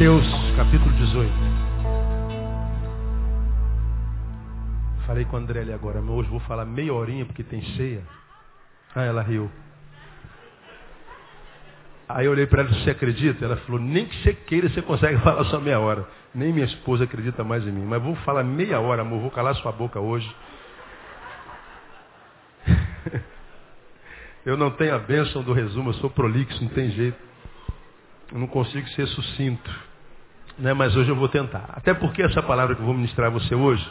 Mateus capítulo 18. Falei com a André ali agora, mas hoje vou falar meia horinha porque tem ceia. Ah, ela riu. Aí eu olhei para ela, você acredita? Ela falou, nem que você queira, você consegue falar só meia hora. Nem minha esposa acredita mais em mim. Mas vou falar meia hora, amor, vou calar sua boca hoje. eu não tenho a bênção do resumo, eu sou prolixo, não tem jeito. Eu não consigo ser sucinto. Né? Mas hoje eu vou tentar. Até porque essa palavra que eu vou ministrar a você hoje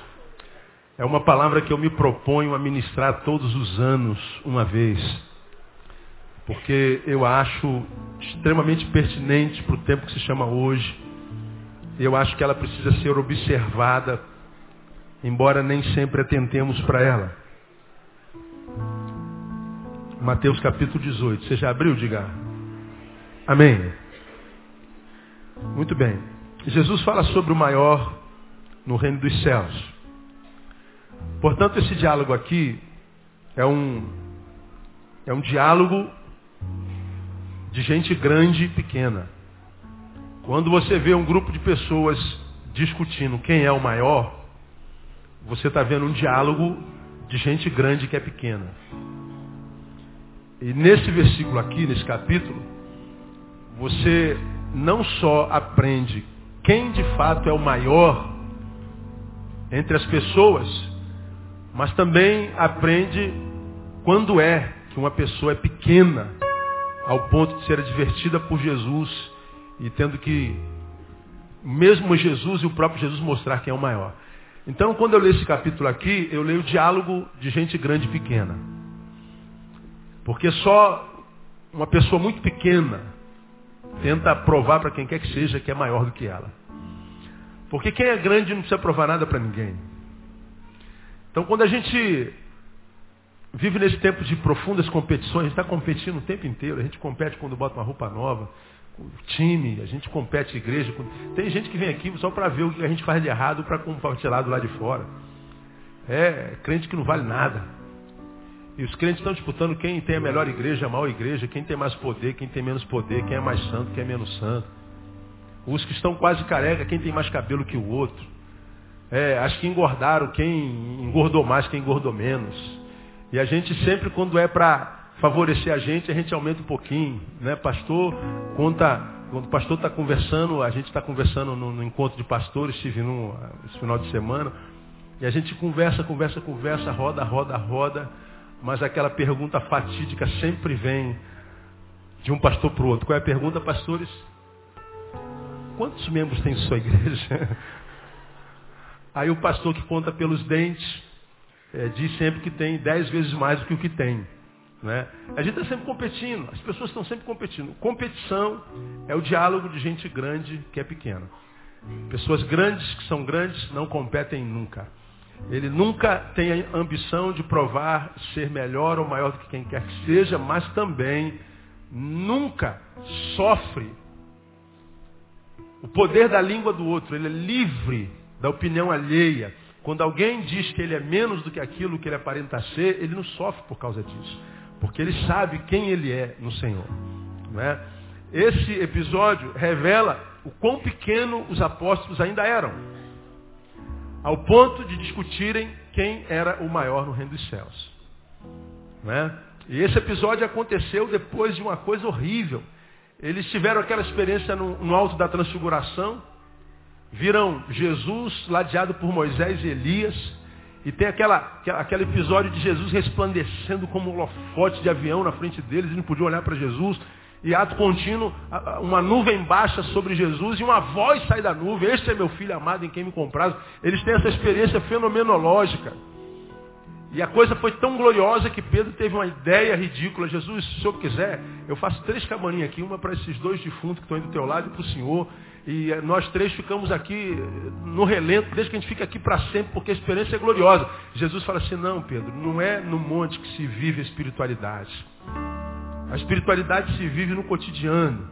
é uma palavra que eu me proponho a ministrar todos os anos, uma vez. Porque eu acho extremamente pertinente para o tempo que se chama hoje. Eu acho que ela precisa ser observada, embora nem sempre atentemos para ela. Mateus capítulo 18. Você já abriu, diga? Amém. Muito bem. Jesus fala sobre o maior no reino dos céus. Portanto, esse diálogo aqui é um, é um diálogo de gente grande e pequena. Quando você vê um grupo de pessoas discutindo quem é o maior, você está vendo um diálogo de gente grande que é pequena. E nesse versículo aqui, nesse capítulo, você não só aprende quem de fato é o maior entre as pessoas, mas também aprende quando é que uma pessoa é pequena ao ponto de ser advertida por Jesus e tendo que mesmo Jesus e o próprio Jesus mostrar quem é o maior. Então, quando eu leio esse capítulo aqui, eu leio o diálogo de gente grande e pequena. Porque só uma pessoa muito pequena tenta provar para quem quer que seja que é maior do que ela. Porque quem é grande não precisa provar nada para ninguém. Então quando a gente vive nesse tempo de profundas competições, a gente está competindo o tempo inteiro, a gente compete quando bota uma roupa nova, o time, a gente compete igreja. Tem gente que vem aqui só para ver o que a gente faz de errado para compartilhar do lado de fora. É crente que não vale nada. E os crentes estão disputando quem tem a melhor igreja, a maior igreja, quem tem mais poder, quem tem menos poder, quem é mais santo, quem é menos santo. Os que estão quase careca, quem tem mais cabelo que o outro. É, que engordaram, quem engordou mais, quem engordou menos. E a gente sempre, quando é para favorecer a gente, a gente aumenta um pouquinho. Né? Pastor, conta, quando o pastor está conversando, a gente está conversando no, no, encontro de pastores, estive no esse final de semana, e a gente conversa, conversa, conversa, roda, roda, roda. Mas aquela pergunta fatídica sempre vem de um pastor para o outro. Qual é a pergunta, pastores? Quantos membros tem sua igreja? Aí o pastor que conta pelos dentes é, diz sempre que tem dez vezes mais do que o que tem. Né? A gente está sempre competindo, as pessoas estão sempre competindo. Competição é o diálogo de gente grande que é pequena. Pessoas grandes que são grandes não competem nunca. Ele nunca tem a ambição de provar ser melhor ou maior do que quem quer que seja, mas também nunca sofre o poder da língua do outro. Ele é livre da opinião alheia. Quando alguém diz que ele é menos do que aquilo que ele aparenta ser, ele não sofre por causa disso. Porque ele sabe quem ele é no Senhor. É? Esse episódio revela o quão pequeno os apóstolos ainda eram ao ponto de discutirem quem era o maior no reino dos céus. Né? E esse episódio aconteceu depois de uma coisa horrível. Eles tiveram aquela experiência no, no alto da transfiguração, viram Jesus ladeado por Moisés e Elias, e tem aquela, aquele episódio de Jesus resplandecendo como um holofote de avião na frente deles, eles não podiam olhar para Jesus, e ato contínuo, uma nuvem baixa sobre Jesus e uma voz sai da nuvem. Este é meu filho amado em quem me comprazo. Eles têm essa experiência fenomenológica. E a coisa foi tão gloriosa que Pedro teve uma ideia ridícula. Jesus, se o senhor quiser, eu faço três cabaninhas aqui, uma para esses dois defuntos que estão aí do teu lado e para o senhor. E eh, nós três ficamos aqui eh, no relento, desde que a gente fica aqui para sempre, porque a experiência é gloriosa. Jesus fala assim, não, Pedro, não é no monte que se vive a espiritualidade. A espiritualidade se vive no cotidiano,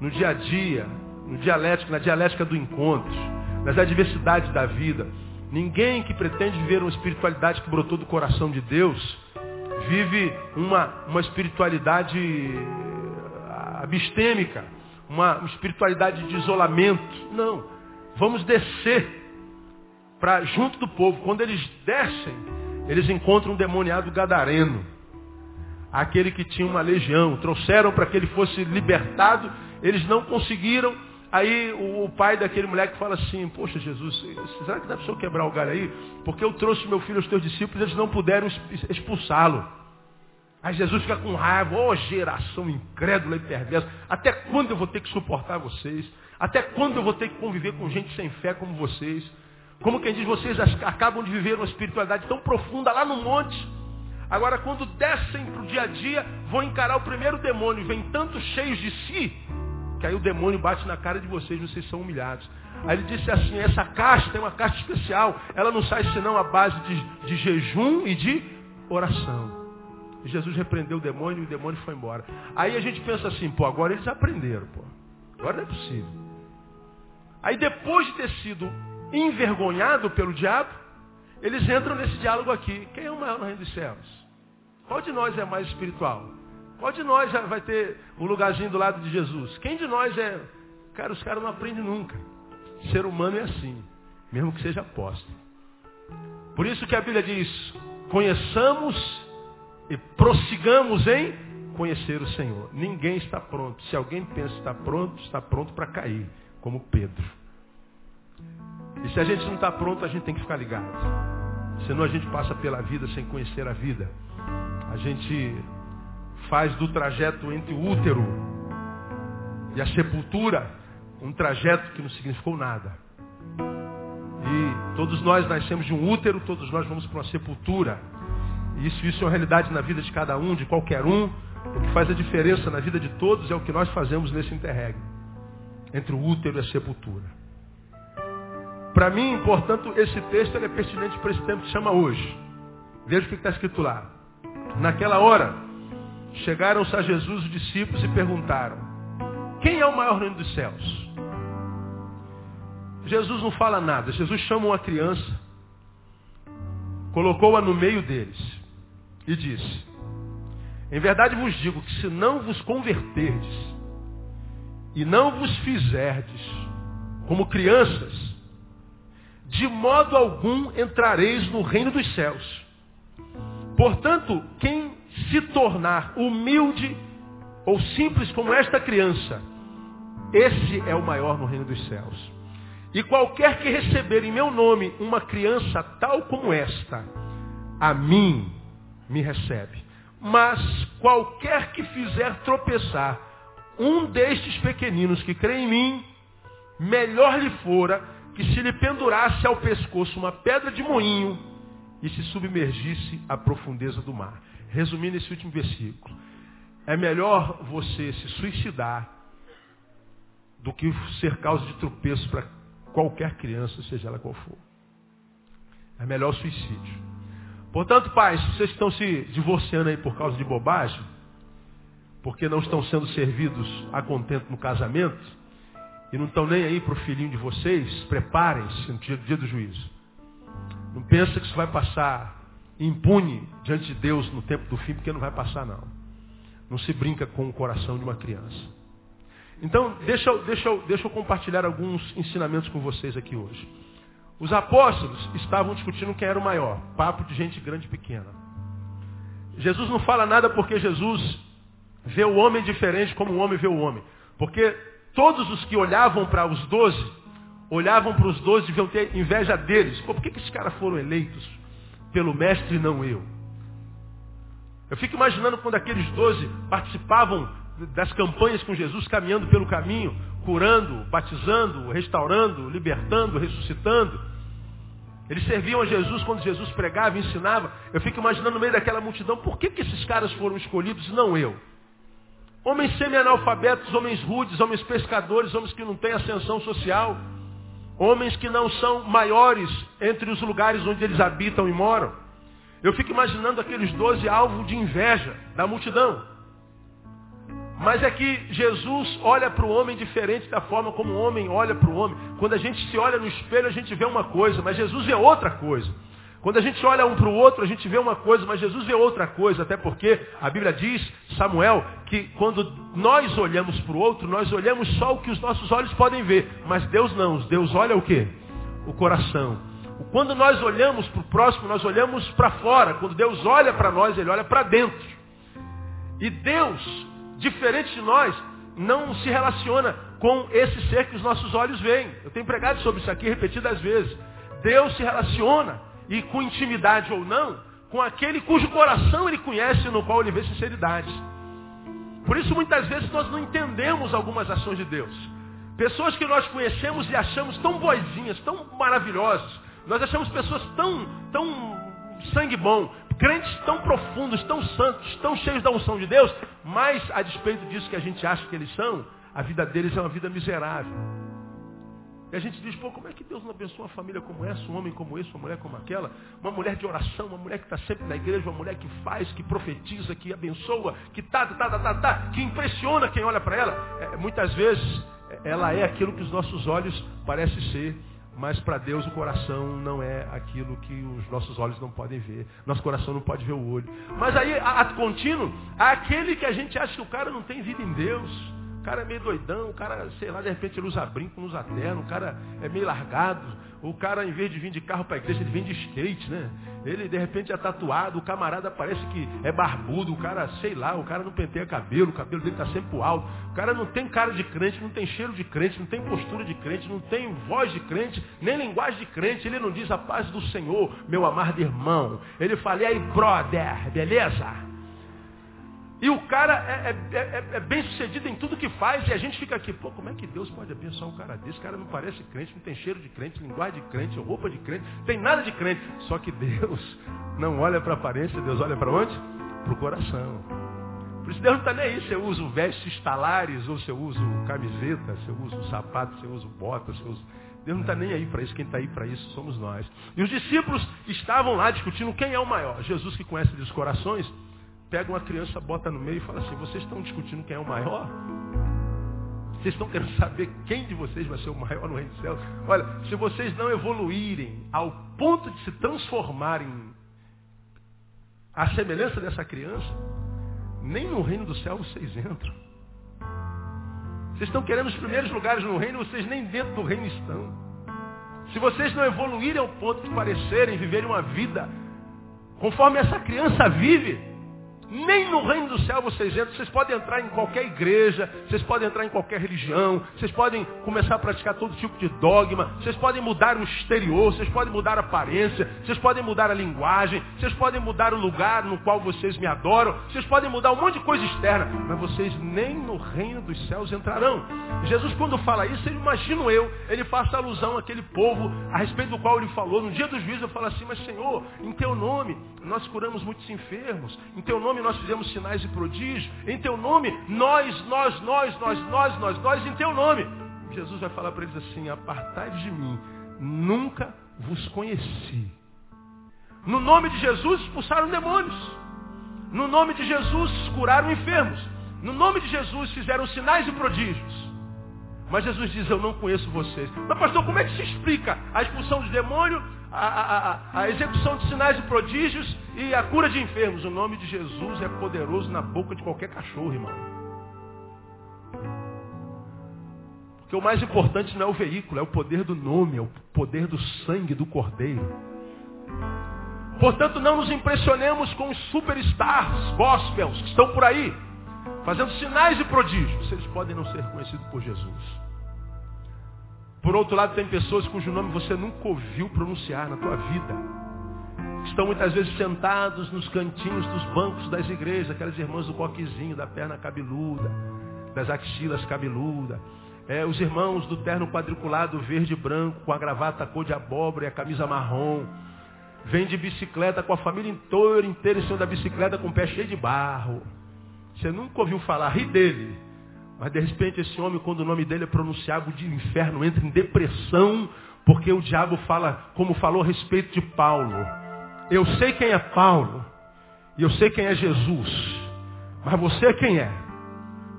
no dia a dia, no dialético, na dialética do encontro, nas adversidades da vida. Ninguém que pretende viver uma espiritualidade que brotou do coração de Deus vive uma, uma espiritualidade abstêmica, uma, uma espiritualidade de isolamento. Não. Vamos descer para junto do povo. Quando eles descem, eles encontram um demoniado gadareno. Aquele que tinha uma legião. Trouxeram para que ele fosse libertado. Eles não conseguiram. Aí o, pai daquele moleque fala assim, poxa Jesus, será que dá para o senhor quebrar o galho aí? Porque eu trouxe meu filho aos teus discípulos, eles não puderam expulsá-lo. Aí Jesus fica com raiva, ô oh, geração incrédula e perversa, até quando eu vou ter que suportar vocês? Até quando eu vou ter que conviver com gente sem fé como vocês? Como quem diz, vocês acabam de viver uma espiritualidade tão profunda lá no monte. Agora, quando descem para o dia a dia, vão encarar o primeiro demônio, vem tanto cheios de si, que aí o demônio bate na cara de vocês, vocês são humilhados. Aí ele disse assim, essa casta é uma casta especial, ela não sai senão à base de, de jejum e de oração. Jesus repreendeu o demônio e o demônio foi embora. Aí a gente pensa assim, pô, agora eles aprenderam, pô. Agora não é possível. Aí depois de ter sido envergonhado pelo diabo, eles entram nesse diálogo aqui. Quem é o maior no reino dos céus? Qual de nós é mais espiritual? Qual de nós vai ter um lugarzinho do lado de Jesus? Quem de nós é. Cara, os caras não aprendem nunca. Ser humano é assim, mesmo que seja apóstolo. Por isso que a Bíblia diz: conheçamos e prossigamos em conhecer o Senhor. Ninguém está pronto. Se alguém pensa estar pronto, está pronto para cair, como Pedro. E se a gente não está pronto, a gente tem que ficar ligado. Senão a gente passa pela vida sem conhecer a vida. A gente faz do trajeto entre o útero e a sepultura um trajeto que não significou nada. E todos nós nascemos de um útero, todos nós vamos para uma sepultura. Isso, isso é uma realidade na vida de cada um, de qualquer um. O que faz a diferença na vida de todos é o que nós fazemos nesse interregno. Entre o útero e a sepultura. Para mim, portanto, esse texto é pertinente para esse tempo que chama hoje. Veja o que está escrito lá. Naquela hora, chegaram-se a Jesus os discípulos e perguntaram, quem é o maior reino dos céus? Jesus não fala nada. Jesus chama uma criança, colocou-a no meio deles e disse: Em verdade vos digo que se não vos converterdes e não vos fizerdes como crianças, de modo algum entrareis no reino dos céus. Portanto, quem se tornar humilde ou simples como esta criança, esse é o maior no reino dos céus. E qualquer que receber em meu nome uma criança tal como esta, a mim me recebe. Mas qualquer que fizer tropeçar um destes pequeninos que crê em mim, melhor lhe fora que se lhe pendurasse ao pescoço uma pedra de moinho e se submergisse à profundeza do mar. Resumindo esse último versículo, é melhor você se suicidar do que ser causa de tropeço para qualquer criança, seja ela qual for. É melhor o suicídio. Portanto, pais, vocês estão se divorciando aí por causa de bobagem, porque não estão sendo servidos a contento no casamento, e não estão nem aí para o filhinho de vocês, preparem-se no dia, dia do juízo. Não pensa que isso vai passar impune diante de Deus no tempo do fim, porque não vai passar não. Não se brinca com o coração de uma criança. Então, deixa, deixa, deixa eu compartilhar alguns ensinamentos com vocês aqui hoje. Os apóstolos estavam discutindo quem era o maior. Papo de gente grande e pequena. Jesus não fala nada porque Jesus vê o homem diferente como o homem vê o homem. Porque todos os que olhavam para os doze, olhavam para os doze e deviam ter inveja deles. Pô, por que, que esses caras foram eleitos pelo mestre e não eu? Eu fico imaginando quando aqueles doze participavam das campanhas com Jesus, caminhando pelo caminho, curando, batizando, restaurando, libertando, ressuscitando. Eles serviam a Jesus quando Jesus pregava ensinava. Eu fico imaginando no meio daquela multidão, por que, que esses caras foram escolhidos e não eu? Homens semi-analfabetos, homens rudes, homens pescadores, homens que não têm ascensão social, homens que não são maiores entre os lugares onde eles habitam e moram. Eu fico imaginando aqueles doze alvo de inveja da multidão. Mas é que Jesus olha para o homem diferente da forma como o homem olha para o homem. Quando a gente se olha no espelho, a gente vê uma coisa, mas Jesus vê outra coisa. Quando a gente olha um para o outro, a gente vê uma coisa, mas Jesus vê outra coisa, até porque a Bíblia diz, Samuel, que quando nós olhamos para o outro, nós olhamos só o que os nossos olhos podem ver. Mas Deus não, Deus olha o quê? O coração. Quando nós olhamos para o próximo, nós olhamos para fora. Quando Deus olha para nós, Ele olha para dentro. E Deus, diferente de nós, não se relaciona com esse ser que os nossos olhos veem. Eu tenho pregado sobre isso aqui repetidas vezes. Deus se relaciona e com intimidade ou não, com aquele cujo coração ele conhece, no qual ele vê sinceridade. Por isso muitas vezes nós não entendemos algumas ações de Deus. Pessoas que nós conhecemos e achamos tão boizinhas, tão maravilhosas. Nós achamos pessoas tão, tão sangue bom, crentes tão profundos, tão santos, tão cheios da unção de Deus, mas a despeito disso que a gente acha que eles são, a vida deles é uma vida miserável. E a gente diz, pô, como é que Deus não abençoa uma família como essa, um homem como esse, uma mulher como aquela? Uma mulher de oração, uma mulher que está sempre na igreja, uma mulher que faz, que profetiza, que abençoa, que tá, tá, tá, tá, tá, que impressiona quem olha para ela. É, muitas vezes ela é aquilo que os nossos olhos parecem ser. Mas para Deus o coração não é aquilo que os nossos olhos não podem ver. Nosso coração não pode ver o olho. Mas aí, a contínuo, aquele que a gente acha que o cara não tem vida em Deus cara é meio doidão, o cara, sei lá, de repente ele usa brinco, não usa terno, o cara é meio largado. O cara, em vez de vir de carro para a igreja, ele vem de skate, né? Ele, de repente, é tatuado, o camarada parece que é barbudo, o cara, sei lá, o cara não penteia cabelo, o cabelo dele está sempre alto. O cara não tem cara de crente, não tem cheiro de crente, não tem postura de crente, não tem voz de crente, nem linguagem de crente. Ele não diz a paz do Senhor, meu amado irmão. Ele fala, e aí, brother, beleza? E o cara é, é, é, é, bem sucedido em tudo que faz e a gente fica aqui, pô, como é que Deus pode abençoar um cara desse? O cara não parece crente, não tem cheiro de crente, linguagem de crente, roupa de crente, tem nada de crente. Só que Deus não olha para a aparência, Deus olha para onde? Para o coração. Por isso Deus não está nem aí se eu uso vestes estalares, ou se eu uso camiseta, se eu uso sapato, se eu uso bota, se eu uso... Deus não está nem aí para isso, quem está aí para isso somos nós. E os discípulos estavam lá discutindo quem é o maior. Jesus que conhece os corações, pega uma criança, bota no meio e fala assim, vocês estão discutindo quem é o maior? Vocês estão querendo saber quem de vocês vai ser o maior no reino dos céus? Olha, se vocês não evoluírem ao ponto de se transformarem à semelhança dessa criança, nem no reino do céu vocês entram. Vocês estão querendo os primeiros lugares no reino, vocês nem dentro do reino estão. Se vocês não evoluírem ao ponto de parecerem, viverem uma vida conforme essa criança vive, nem no reino do céu vocês entram. Vocês podem entrar em qualquer igreja, vocês podem entrar em qualquer religião, vocês podem começar a praticar todo tipo de dogma, vocês podem mudar o exterior, vocês podem mudar a aparência, vocês podem mudar a linguagem, vocês podem mudar o lugar no qual vocês me adoram, vocês podem mudar um monte de coisa externa, mas vocês nem no reino dos céus entrarão. Jesus, quando fala isso, ele imagino eu, ele faz alusão àquele povo a respeito do qual ele falou. No dia do juízo eu falo assim, mas Senhor, em teu nome nós curamos muitos enfermos, em teu nome nós fizemos sinais e prodígios. Em teu nome, nós, nós, nós, nós, nós, nós, nós, em teu nome. Jesus vai falar para eles assim, apartai de mim, nunca vos conheci. No nome de Jesus expulsaram demônios. No nome de Jesus curaram enfermos. No nome de Jesus fizeram sinais e prodígios. Mas Jesus diz, eu não conheço vocês. Mas pastor, como é que se explica a expulsão de demônio, a, a, execução de sinais e prodígios e a cura de enfermos. O nome de Jesus é poderoso na boca de qualquer cachorro, irmão. Porque o mais importante não é o veículo, é o poder do nome, é o poder do sangue do cordeiro. Portanto, não nos impressionemos com os superstars gospels que estão por aí, fazendo sinais e prodígios. Eles podem não ser conhecidos por Jesus. Por outro lado, tem pessoas cujo nome você nunca ouviu pronunciar na tua vida. Estão muitas vezes sentados nos cantinhos dos bancos das igrejas, aquelas irmãs do coquezinho, da perna cabeluda, das axilas cabeluda. É, os irmãos do terno quadriculado verde e branco, com a gravata cor de abóbora e a camisa marrom. Vem de bicicleta com a família inteira, inteira em cima da bicicleta com o pé cheio de barro. Você nunca ouviu falar, ri dele. Mas de repente esse homem, quando o nome dele é pronunciado de inferno, entra em depressão, porque o diabo fala, como falou a respeito de Paulo. Eu sei quem é Paulo, e eu sei quem é Jesus, mas você quem é?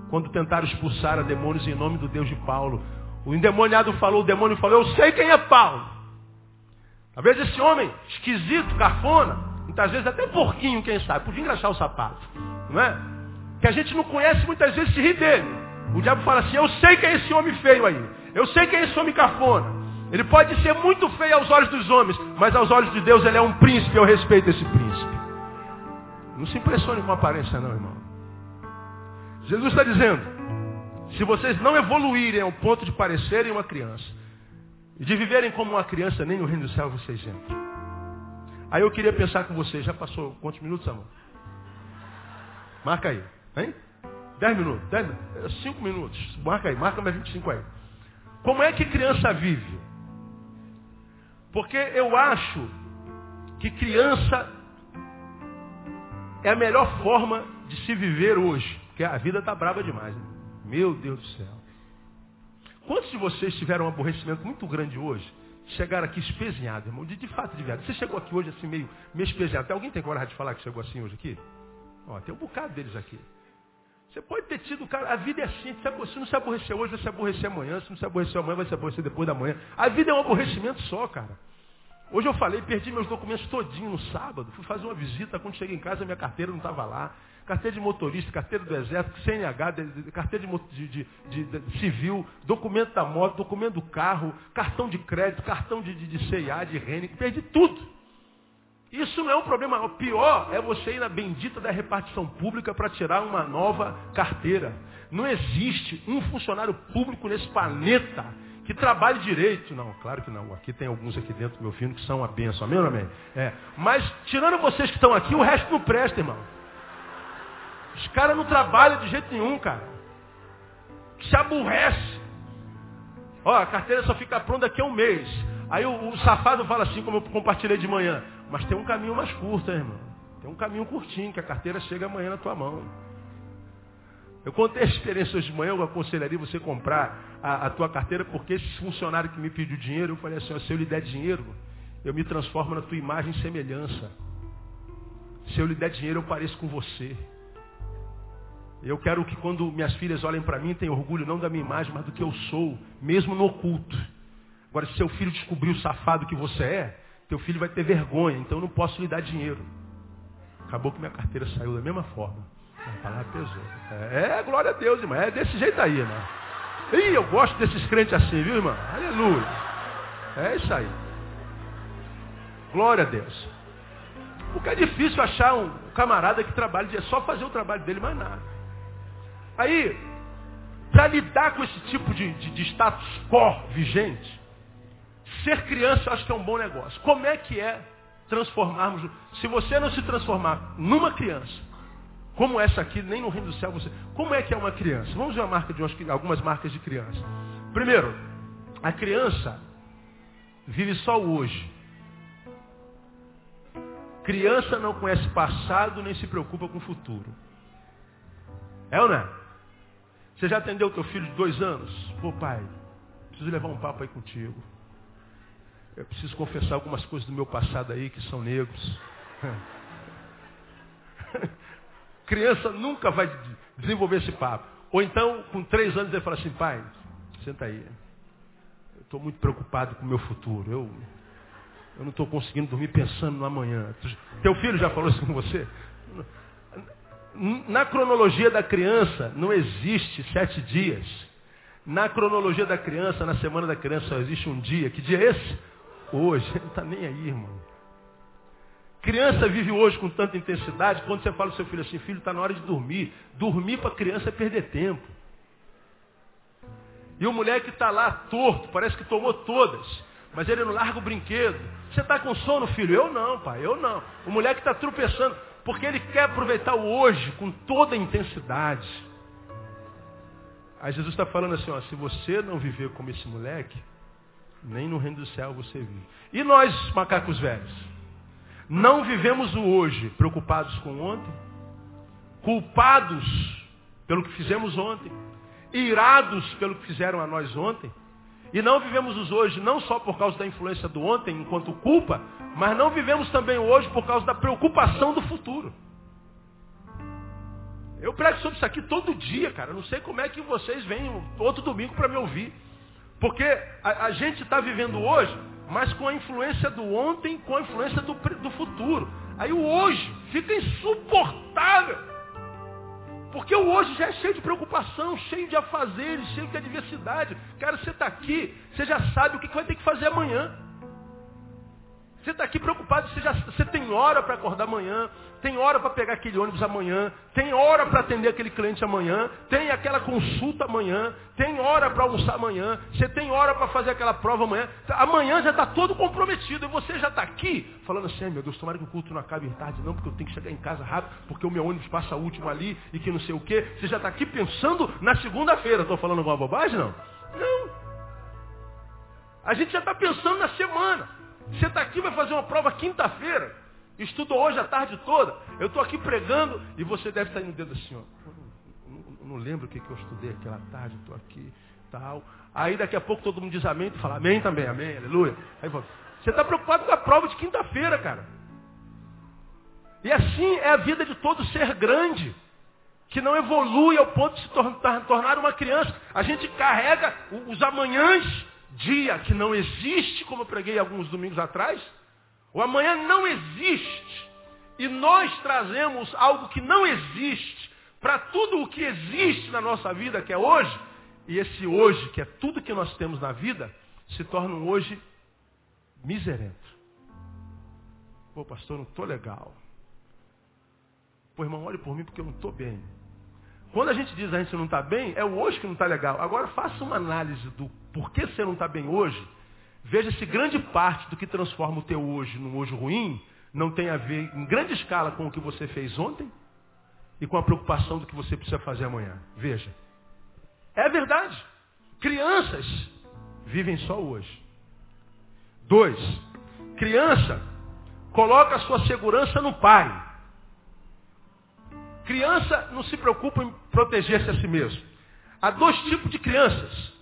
Quando tentaram expulsar a demônios em nome do Deus de Paulo, o endemoniado falou, o demônio falou, eu sei quem é Paulo. Vezes esse homem esquisito, cafona, muitas vezes até porquinho, quem sabe, podia engraxar o sapato. Não é? Que a gente não conhece, muitas vezes se ri dele. O diabo fala assim, eu sei quem é esse homem feio aí. Eu sei quem é esse homem cafona. Ele pode ser muito feio aos olhos dos homens, mas aos olhos de Deus ele é um príncipe, eu respeito esse príncipe. Não se impressione com a aparência não, irmão. Jesus está dizendo, se vocês não evoluírem ao ponto de parecerem uma criança, e de viverem como uma criança, nem no reino do céu vocês entram. Aí eu queria pensar com vocês, já passou quantos minutos, amor? Marca aí, hein? Dez minutos, dez, cinco minutos. Marca aí, marca mais 25 aí. Como é que criança vive? Porque eu acho que criança é a melhor forma de se viver hoje. Porque a vida está brava demais. Né? Meu Deus do céu. Quantos de vocês tiveram um aborrecimento muito grande hoje? Chegaram aqui espezinhado, irmão. De, de fato, de verdade. Você chegou aqui hoje assim, meio, meio espezinhado. alguém tem coragem de falar que chegou assim hoje aqui? Ó, tem um bocado deles aqui. Você pode ter tido, cara, a vida é assim. Se não se aborrecer hoje, vai se aborrecer amanhã. Se não se aborrecer amanhã, vai se aborrecer depois da manhã. A vida é um aborrecimento só, cara. Hoje eu falei, perdi meus documentos todinho no sábado. Fui fazer uma visita, quando cheguei em casa, minha carteira não estava lá carteira de motorista, carteira do exército, CNH, carteira de, de, de, de, civil, documento da moto, documento do carro, cartão de crédito, cartão de, de, CIA, de Rene, perdi tudo. Isso não é um problema. O pior é você ir na bendita da repartição pública para tirar uma nova carteira. Não existe um funcionário público nesse planeta que trabalhe direito. Não, claro que não. Aqui tem alguns aqui dentro meu filho que são uma benção. Amém amém? É. Mas, tirando vocês que estão aqui, o resto não presta, irmão. Os caras não trabalham de jeito nenhum, cara. Se aborrece. Ó, a carteira só fica pronta daqui a um mês. Aí o, o, safado fala assim, como eu compartilhei de manhã. Mas tem um caminho mais curto, hein, irmão. Tem um caminho curtinho, que a carteira chega amanhã na tua mão. Eu contei a experiência hoje de manhã, eu aconselharia você comprar a, a, tua carteira, porque esse funcionário que me pediu dinheiro, eu falei assim, ó, se eu lhe der dinheiro, eu me transformo na tua imagem e semelhança. Se eu lhe der dinheiro, eu pareço com você. Eu quero que quando minhas filhas olhem para mim, tenham orgulho não da minha imagem, mas do que eu sou, mesmo no oculto. Agora, se seu filho descobrir o safado que você é, teu filho vai ter vergonha, então eu não posso lhe dar dinheiro. Acabou que minha carteira saiu da mesma forma. A palavra pesou. É, é, glória a Deus, irmão. É desse jeito aí, irmão. Ih, eu gosto desses crentes assim, viu, irmão? Aleluia. É isso aí. Glória a Deus. Porque é difícil achar um camarada que trabalhe, é só fazer o trabalho dele, mais nada. Aí, para lidar com esse tipo de, de, de status quo vigente, ser criança eu acho que é um bom negócio. Como é que é transformarmos? Se você não se transformar numa criança, como essa aqui, nem no reino do céu você. Como é que é uma criança? Vamos ver uma marca de algumas marcas de criança. Primeiro, a criança vive só o hoje. Criança não conhece passado nem se preocupa com o futuro. É ou não é? Você já atendeu teu filho de dois anos? Pô, pai, preciso levar um papo aí contigo. Eu preciso confessar algumas coisas do meu passado aí que são negros. Criança nunca vai desenvolver esse papo. Ou então, com três anos, ele fala assim, pai, senta aí. Eu estou muito preocupado com o meu futuro. Eu, eu não estou conseguindo dormir pensando no amanhã. Teu filho já falou isso com você? Na cronologia da criança não existe sete dias. Na cronologia da criança, na semana da criança, só existe um dia. Que dia é esse? Hoje. Não está nem aí, irmão. Criança vive hoje com tanta intensidade, quando você fala ao seu filho assim, filho, está na hora de dormir. Dormir para a criança é perder tempo. E o moleque está lá torto, parece que tomou todas. Mas ele não larga o brinquedo. Você está com sono, filho? Eu não, pai, eu não. O moleque está tropeçando. Porque ele quer aproveitar o hoje com toda a intensidade. Aí Jesus está falando assim, ó, se você não viver como esse moleque, nem no reino do céu você vive. E nós, macacos velhos, não vivemos o hoje preocupados com ontem, culpados pelo que fizemos ontem, irados pelo que fizeram a nós ontem, e não vivemos os hoje não só por causa da influência do ontem enquanto culpa, mas não vivemos também hoje por causa da preocupação do futuro. Eu prego sobre isso aqui todo dia, cara. não sei como é que vocês vêm outro domingo para me ouvir. Porque a, a gente está vivendo hoje mas com a influência do ontem, com a influência do, do futuro. Aí o hoje fica insuportável. Porque o hoje já é cheio de preocupação, cheio de afazeres, cheio de adversidade. Cara, você está aqui, você já sabe o que vai ter que fazer amanhã. Você está aqui preocupado, você, já, você tem hora para acordar amanhã, tem hora para pegar aquele ônibus amanhã, tem hora para atender aquele cliente amanhã, tem aquela consulta amanhã, tem hora para almoçar amanhã, você tem hora para fazer aquela prova amanhã. Amanhã já está todo comprometido e você já está aqui falando assim, meu Deus, tomara que o culto não acabe tarde não, porque eu tenho que chegar em casa rápido, porque o meu ônibus passa último ali e que não sei o quê. Você já está aqui pensando na segunda-feira. Estou falando alguma bobagem, não? Não. A gente já está pensando na semana. Você está aqui, vai fazer uma prova quinta-feira. Estudou hoje a tarde toda. Eu estou aqui pregando e você deve estar indo dedo assim, ó. Não, lembro o que, que eu estudei aquela tarde, estou aqui, tal. Aí daqui a pouco todo mundo diz amém, tu fala amém também, amém, aleluia. Aí você está preocupado com a prova de quinta-feira, cara. E assim é a vida de todo ser grande, que não evolui ao ponto de se tornar uma criança. A gente carrega os amanhãs dia que não existe, como eu preguei alguns domingos atrás. O amanhã não existe. E nós trazemos algo que não existe para tudo o que existe na nossa vida, que é hoje. E esse hoje, que é tudo que nós temos na vida, se torna um hoje miserento. Pô, pastor, não estou legal. Pô, irmão, olhe por mim porque eu não estou bem. Quando a gente diz a gente não está bem, é o hoje que não está legal. Agora faça uma análise do por que você não está bem hoje, veja se grande parte do que transforma o teu hoje num hoje ruim não tem a ver em grande escala com o que você fez ontem e com a preocupação do que você precisa fazer amanhã. Veja. É verdade. Crianças vivem só hoje. Dois, criança coloca a sua segurança no pai. Criança não se preocupa em proteger-se a si mesmo. Há dois tipos de crianças.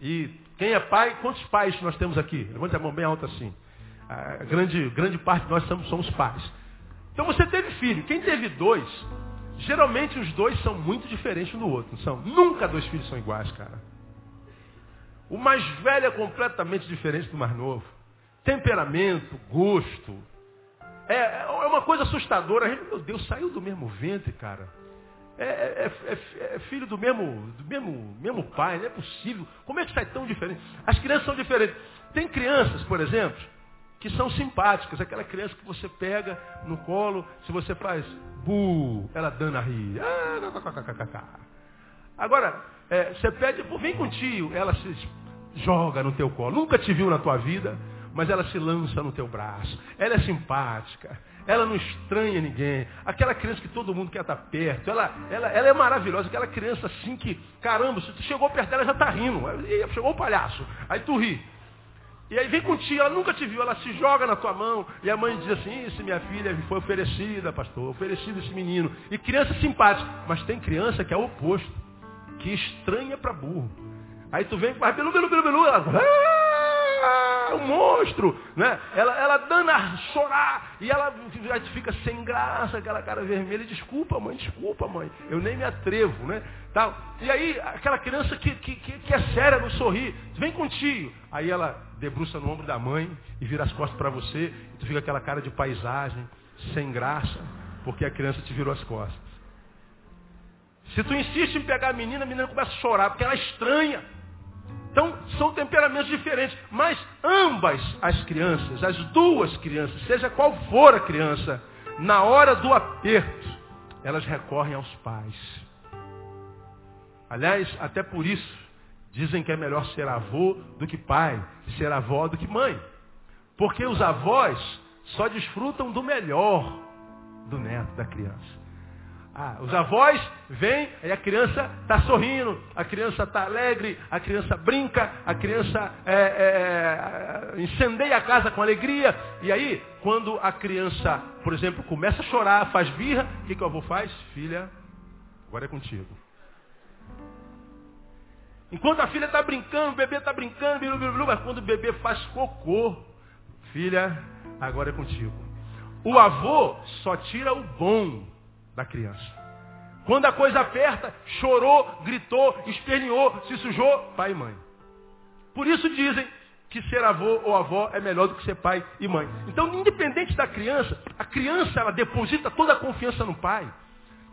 E quem é pai, quantos pais nós temos aqui? Levante a mão bem alta assim. A grande, grande parte de nós somos, somos pais. Então você teve filho. Quem teve dois, geralmente os dois são muito diferentes um do outro. Não são? Nunca dois filhos são iguais, cara. O mais velho é completamente diferente do mais novo. Temperamento, gosto. É, é uma coisa assustadora. Meu Deus, saiu do mesmo ventre, cara. É, é, é, é, filho do mesmo, do mesmo, mesmo pai, não é possível. Como é que sai tão diferente? As crianças são diferentes. Tem crianças, por exemplo, que são simpáticas. Aquela criança que você pega no colo, se você faz bu, ela dana rir. Ah, Agora, é, você pede, vem com tio, ela se joga no teu colo. Nunca te viu na tua vida, mas ela se lança no teu braço. Ela é simpática. Ela não estranha ninguém. Aquela criança que todo mundo quer estar perto. Ela, ela, ela é maravilhosa. Aquela criança assim que, caramba, se tu chegou perto dela, já está rindo. Chegou o palhaço. Aí tu ri. E aí vem contigo, ela nunca te viu, ela se joga na tua mão. E a mãe diz assim, isso minha filha foi oferecida, pastor, oferecido esse menino. E criança simpática. Mas tem criança que é o oposto. Que estranha para burro. Aí tu vem, faz belu, belu, belu, belu. Ela, ah, monstro, né? Ela, ela dando a chorar e ela fica sem graça, aquela cara vermelha. Desculpa, mãe, desculpa, mãe. Eu nem me atrevo, né? Tal. E aí, aquela criança que, que, que é séria, não sorri, vem contigo. Aí ela debruça no ombro da mãe e vira as costas para você. E tu fica aquela cara de paisagem, sem graça, porque a criança te virou as costas. Se tu insiste em pegar a menina, a menina começa a chorar, porque ela é estranha. Então, são temperamentos diferentes. Mas ambas as crianças, as duas crianças, seja qual for a criança, na hora do aperto, elas recorrem aos pais. Aliás, até por isso, dizem que é melhor ser avô do que pai, ser avó do que mãe. Porque os avós só desfrutam do melhor do neto, da criança. Ah, os avós vêm e a criança está sorrindo, a criança está alegre, a criança brinca, a criança é, é, é, incendeia a casa com alegria. E aí, quando a criança, por exemplo, começa a chorar, faz birra, o que, que o avô faz? Filha, agora é contigo. Enquanto a filha está brincando, o bebê está brincando, mas quando o bebê faz cocô, filha, agora é contigo. O avô só tira o bom da criança. Quando a coisa aperta, chorou, gritou, esperneou, se sujou, pai e mãe. Por isso dizem que ser avô ou avó é melhor do que ser pai e mãe. Então, independente da criança, a criança ela deposita toda a confiança no pai.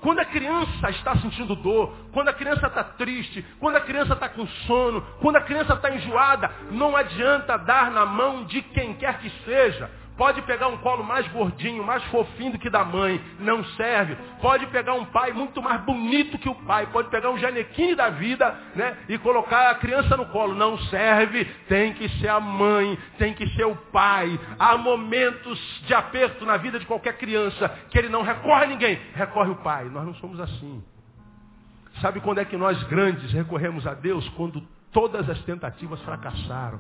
Quando a criança está sentindo dor, quando a criança está triste, quando a criança está com sono, quando a criança está enjoada, não adianta dar na mão de quem quer que seja. Pode pegar um colo mais gordinho, mais fofinho do que da mãe, não serve. Pode pegar um pai muito mais bonito que o pai. Pode pegar um janequine da vida, né? E colocar a criança no colo, não serve. Tem que ser a mãe, tem que ser o pai. Há momentos de aperto na vida de qualquer criança que ele não recorre a ninguém, recorre o pai. Nós não somos assim. Sabe quando é que nós grandes recorremos a Deus? Quando todas as tentativas fracassaram.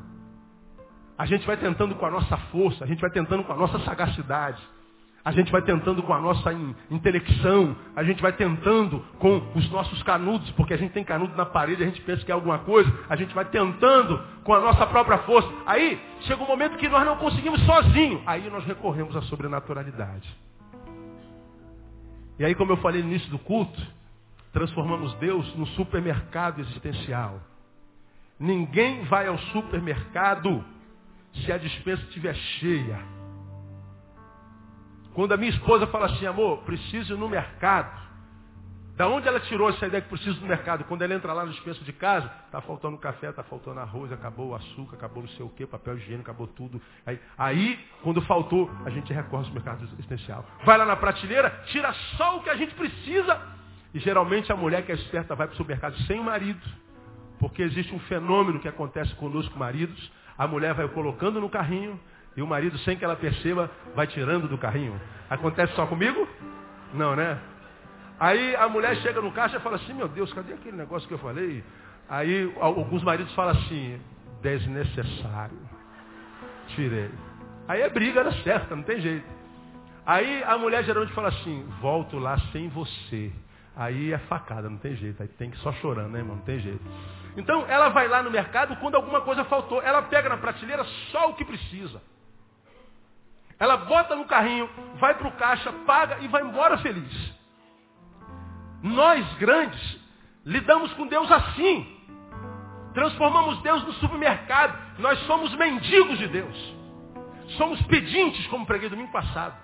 A gente vai tentando com a nossa força, a gente vai tentando com a nossa sagacidade, a gente vai tentando com a nossa intelecção, a gente vai tentando com os nossos canudos, porque a gente tem canudo na parede, a gente pensa que é alguma coisa, a gente vai tentando com a nossa própria força. Aí chega um momento que nós não conseguimos sozinho, aí nós recorremos à sobrenaturalidade. E aí, como eu falei no início do culto, transformamos Deus no supermercado existencial. Ninguém vai ao supermercado se a dispensa estiver cheia. Quando a minha esposa fala assim, amor, preciso ir no mercado. Da onde ela tirou essa ideia que preciso ir no mercado? Quando ela entra lá no dispensa de casa, está faltando café, está faltando arroz, acabou o açúcar, acabou não sei o que, papel higiênico, acabou tudo. Aí, aí, quando faltou, a gente recorre ao mercado existencial. Vai lá na prateleira, tira só o que a gente precisa. E geralmente a mulher que é esperta vai para o supermercado sem marido. Porque existe um fenômeno que acontece conosco, maridos, a mulher vai colocando no carrinho e o marido, sem que ela perceba, vai tirando do carrinho. Acontece só comigo? Não, né? Aí a mulher chega no caixa e fala assim, meu Deus, cadê aquele negócio que eu falei? Aí alguns maridos falam assim, desnecessário. Tirei. Aí é briga, era certa, não tem jeito. Aí a mulher geralmente fala assim, volto lá sem você. Aí é facada, não tem jeito. Aí tem que ir só chorando, né, irmão? Não tem jeito. Então ela vai lá no mercado quando alguma coisa faltou. Ela pega na prateleira só o que precisa. Ela bota no carrinho, vai para o caixa, paga e vai embora feliz. Nós grandes lidamos com Deus assim. Transformamos Deus no supermercado. Nós somos mendigos de Deus. Somos pedintes, como preguei domingo passado.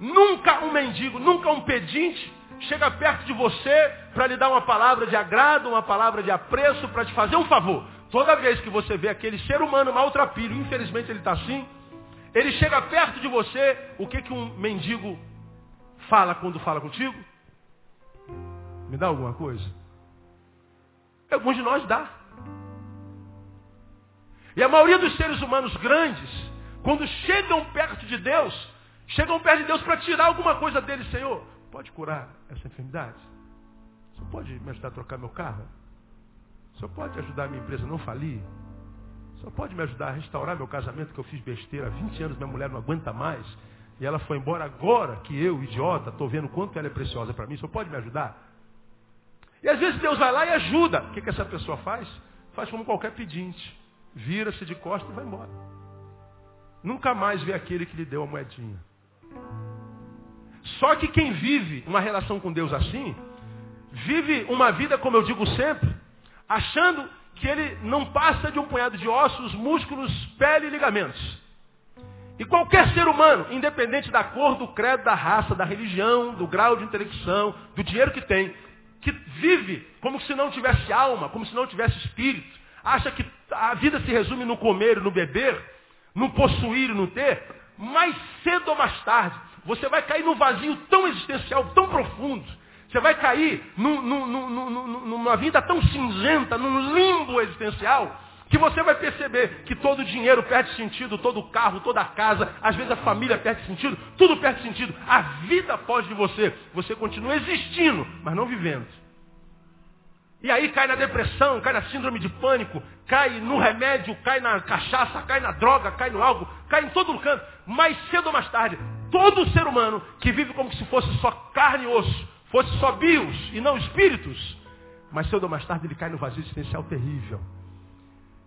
Nunca um mendigo, nunca um pedinte chega perto de você para lhe dar uma palavra de agrado, uma palavra de apreço, para te fazer um favor. Toda vez que você vê aquele ser humano maltrapilho, infelizmente ele está assim, ele chega perto de você, o que, que um mendigo fala quando fala contigo? Me dá alguma coisa? Alguns de nós dá. E a maioria dos seres humanos grandes, quando chegam perto de Deus, chegam perto de Deus para tirar alguma coisa dele, Senhor pode curar essa enfermidade? O senhor pode me ajudar a trocar meu carro? O senhor pode ajudar a minha empresa a não falir? O senhor pode me ajudar a restaurar meu casamento que eu fiz besteira há 20 anos, minha mulher não aguenta mais? E ela foi embora agora que eu, idiota, estou vendo quanto ela é preciosa para mim. O senhor pode me ajudar? E às vezes Deus vai lá e ajuda. O que, que essa pessoa faz? Faz como qualquer pedinte. Vira-se de costas e vai embora. Nunca mais vê aquele que lhe deu a moedinha. Só que quem vive uma relação com Deus assim, vive uma vida, como eu digo sempre, achando que ele não passa de um punhado de ossos, músculos, pele e ligamentos. E qualquer ser humano, independente da cor, do credo, da raça, da religião, do grau de intelecção, do dinheiro que tem, que vive como se não tivesse alma, como se não tivesse espírito, acha que a vida se resume no comer e no beber, no possuir e no ter, mais cedo ou mais tarde, você vai cair num vazio tão existencial, tão profundo. Você vai cair num, num, num, numa vida tão cinzenta, num limbo existencial, que você vai perceber que todo o dinheiro perde sentido, todo o carro, toda a casa, às vezes a família perde sentido, tudo perde sentido. A vida pode de você. Você continua existindo, mas não vivendo. E aí cai na depressão, cai na síndrome de pânico, cai no remédio, cai na cachaça, cai na droga, cai no algo, cai em todo canto. Mais cedo ou mais tarde, todo ser humano que vive como se fosse só carne e osso, fosse só bios e não espíritos, mais cedo ou mais tarde ele cai no vazio existencial terrível.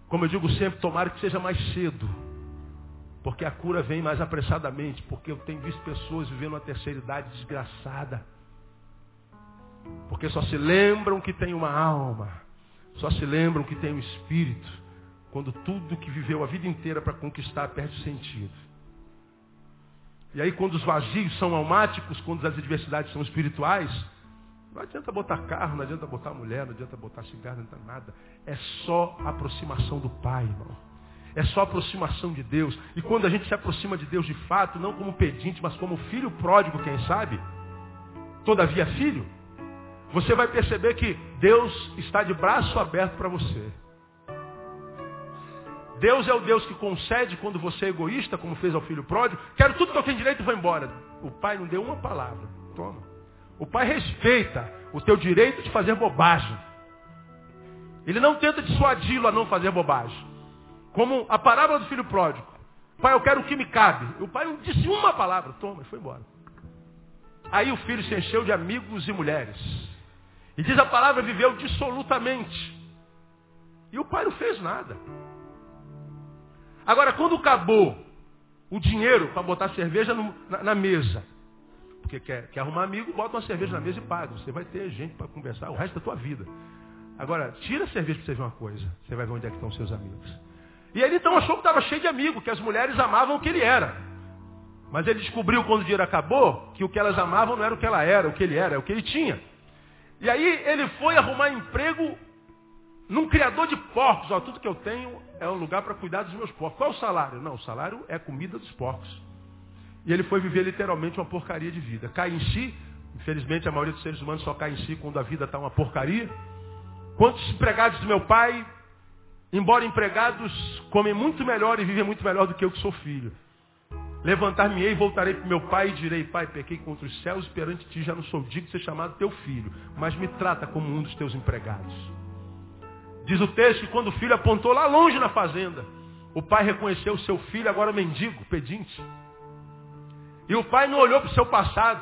Como eu digo sempre, tomara que seja mais cedo. Porque a cura vem mais apressadamente. Porque eu tenho visto pessoas vivendo uma terceira idade desgraçada porque só se lembram que tem uma alma, só se lembram que tem um espírito, quando tudo que viveu a vida inteira para conquistar perde sentido. E aí quando os vazios são almáticos, quando as adversidades são espirituais, não adianta botar carro, não adianta botar mulher, não adianta botar cigarro, não adianta nada. É só aproximação do Pai, irmão. É só aproximação de Deus. E quando a gente se aproxima de Deus de fato, não como pedinte, mas como filho pródigo, quem sabe, todavia filho, você vai perceber que Deus está de braço aberto para você. Deus é o Deus que concede quando você é egoísta, como fez ao filho pródigo. Quero tudo que eu tenho direito e vou embora. O pai não deu uma palavra. Toma. O pai respeita o teu direito de fazer bobagem. Ele não tenta dissuadi-lo a não fazer bobagem. Como a parábola do filho pródigo. Pai, eu quero o que me cabe. O pai não disse uma palavra. Toma, e foi embora. Aí o filho se encheu de amigos e mulheres. E diz a palavra, viveu dissolutamente. E o pai não fez nada. Agora, quando acabou o dinheiro para botar cerveja no, na, na, mesa, porque quer, quer arrumar amigo, bota uma cerveja na mesa e paga. Você vai ter gente para conversar o resto da tua vida. Agora, tira a cerveja para você ver uma coisa. Você vai ver onde é que estão seus amigos. E ele então achou que estava cheio de amigos, que as mulheres amavam o que ele era. Mas ele descobriu quando o dinheiro acabou que o que elas amavam não era o que ela era, o que ele era, é o que ele tinha. E aí ele foi arrumar emprego num criador de porcos. Ó, tudo que eu tenho é um lugar para cuidar dos meus porcos. Qual o salário? Não, o salário é comida dos porcos. E ele foi viver literalmente uma porcaria de vida. Cai em si, infelizmente a maioria dos seres humanos só cai em si quando a vida está uma porcaria. Quantos empregados do meu pai, embora empregados, comem muito melhor e vivem muito melhor do que eu que sou filho. Levantar-me-ei e voltarei para meu pai e direi, pai, pequei contra os céus e perante ti já não sou digno de ser chamado teu filho, mas me trata como um dos teus empregados. Diz o texto que quando o filho apontou lá longe na fazenda, o pai reconheceu o seu filho, agora mendigo, pedinte. E o pai não olhou para o seu passado,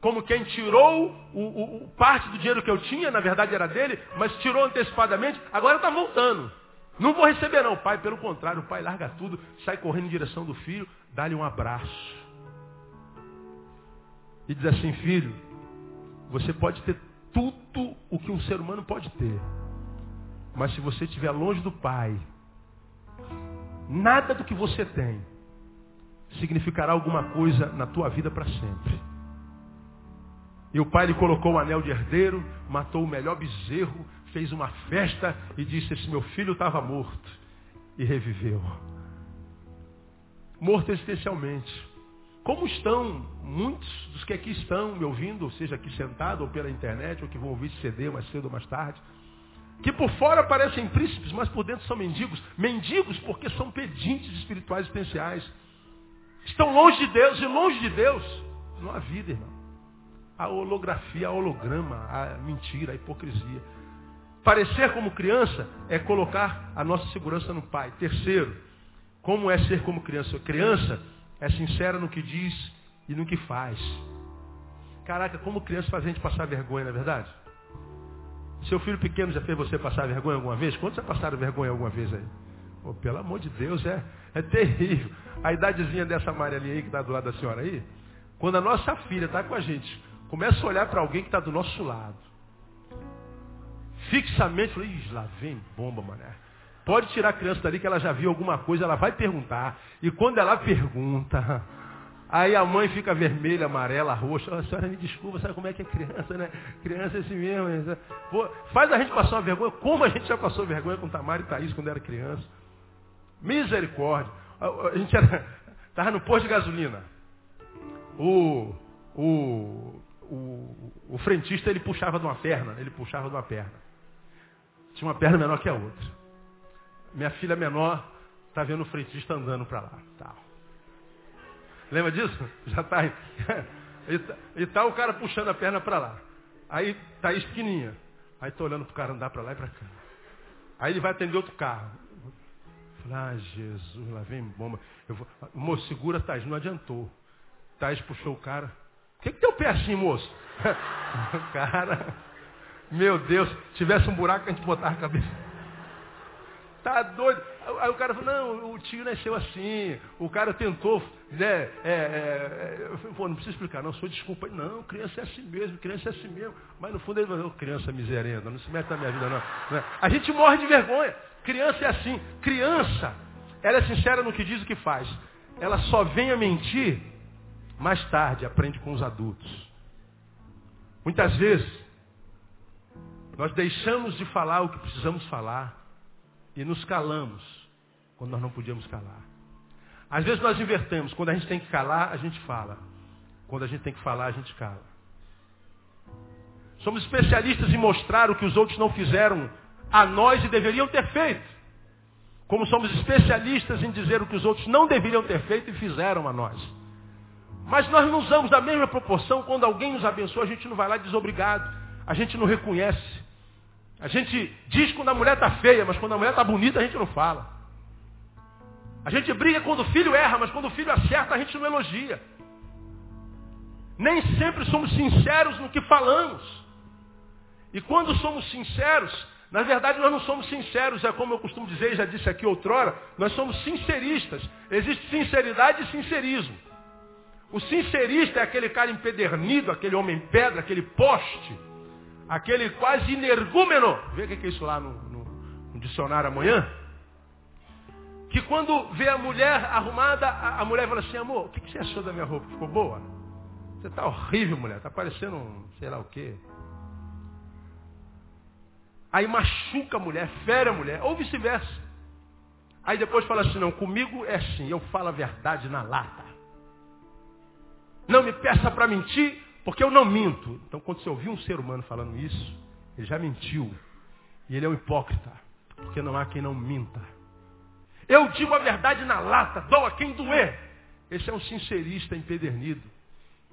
como quem tirou o, o, o, parte do dinheiro que eu tinha, na verdade era dele, mas tirou antecipadamente, agora está voltando. Não vou receber não, pai. Pelo contrário, o pai larga tudo, sai correndo em direção do filho, dá-lhe um abraço. E diz assim, filho, você pode ter tudo o que um ser humano pode ter. Mas se você estiver longe do Pai, nada do que você tem significará alguma coisa na tua vida para sempre. E o pai lhe colocou o anel de herdeiro, matou o melhor bezerro, fez uma festa e disse: Esse meu filho estava morto e reviveu. Morto existencialmente. Como estão muitos dos que aqui estão me ouvindo, seja aqui sentado ou pela internet, ou que vão ouvir CD mais cedo ou mais tarde, que por fora parecem príncipes, mas por dentro são mendigos. Mendigos porque são pedintes espirituais existenciais. Estão longe de Deus e longe de Deus não há vida, irmão. A holografia, a holograma, a mentira, a hipocrisia. Parecer como criança é colocar a nossa segurança no Pai. Terceiro, como é ser como criança? Criança é sincera no que diz e no que faz. Caraca, como criança faz a gente passar vergonha, não é verdade? Seu filho pequeno já fez você passar vergonha alguma vez? Quantos já passaram vergonha alguma vez aí? Oh, pelo amor de Deus, é, é terrível. A idadezinha dessa amarelinha aí que está do lado da senhora aí, quando a nossa filha está com a gente, começa a olhar para alguém que está do nosso lado. Fixamente, fala, Ih, lá vem bomba, mané. Pode tirar a criança dali que ela já viu alguma coisa, ela vai perguntar. E quando ela pergunta, Aí a mãe fica vermelha, amarela, roxa. A senhora me desculpa, sabe como é que é criança, né? Criança é assim mesmo. Né? Pô, faz a gente passar uma vergonha, como a gente já passou vergonha com Tamara e Thaís quando era criança. Misericórdia. A gente estava no posto de gasolina. O, o, o, o frentista ele puxava de uma perna, ele puxava de uma perna. Tinha uma perna menor que a outra. Minha filha menor está vendo o frentista andando para lá. Tal. Lembra disso? Já está aí. E tá, o cara puxando a perna para lá. Aí tá aí pequenininha. Aí tô olhando pro cara andar para lá e para cá. Aí ele vai atender outro carro. Falei, ah, Jesus, lá vem bomba. Eu vou... Moço, segura, Thais. Não adiantou. Thais puxou o cara. O que, que teu pé assim, moço? cara, meu Deus, tivesse um buraco a gente botava a cabeça. Tá doido. Aí o cara falou, não, o tio nasceu assim, o cara tentou, né? É, é, é, pô, não precisa explicar, não, sou desculpa. Não, criança é assim mesmo, criança é assim mesmo. Mas no fundo ele falou, criança miserenda, não se mete na minha vida não. Né? A gente morre de vergonha. Criança é assim. Criança, ela é sincera no que diz e que faz. Ela só vem a mentir mais tarde, aprende com os adultos. Muitas vezes, nós deixamos de falar o que precisamos falar e nos calamos quando nós não podíamos calar. Às vezes nós invertemos. Quando a gente tem que calar, a gente fala. Quando a gente tem que falar, a gente cala. Somos especialistas em mostrar o que os outros não fizeram a nós e deveriam ter feito. Como somos especialistas em dizer o que os outros não deveriam ter feito e fizeram a nós. Mas nós não usamos da mesma proporção quando alguém nos abençoa, a gente não vai lá e diz obrigado. A gente não reconhece. A gente diz quando a mulher está feia, mas quando a mulher está bonita, a gente não fala. A gente briga quando o filho erra, mas quando o filho acerta, a gente não elogia. Nem sempre somos sinceros no que falamos. E quando somos sinceros, na verdade nós não somos sinceros, é como eu costumo dizer, e já disse aqui outrora, nós somos sinceristas. Existe sinceridade e sincerismo. O sincerista é aquele cara empedernido, aquele homem pedra, aquele poste aquele quase energúmeno, vê o que é isso lá no, no, no dicionário amanhã, que quando vê a mulher arrumada, a, a mulher fala assim, amor, o que, que você achou da minha roupa? Ficou boa? Você está horrível, mulher, está parecendo um sei lá o quê. Aí machuca a mulher, fere a mulher, ou vice-versa. Aí depois fala assim, não, comigo é assim, eu falo a verdade na lata. Não me peça para mentir, porque eu não minto. Então, quando você ouvir um ser humano falando isso, ele já mentiu. E ele é um hipócrita. Porque não há quem não minta. Eu digo a verdade na lata, dou a quem doer. Esse é um sincerista empedernido.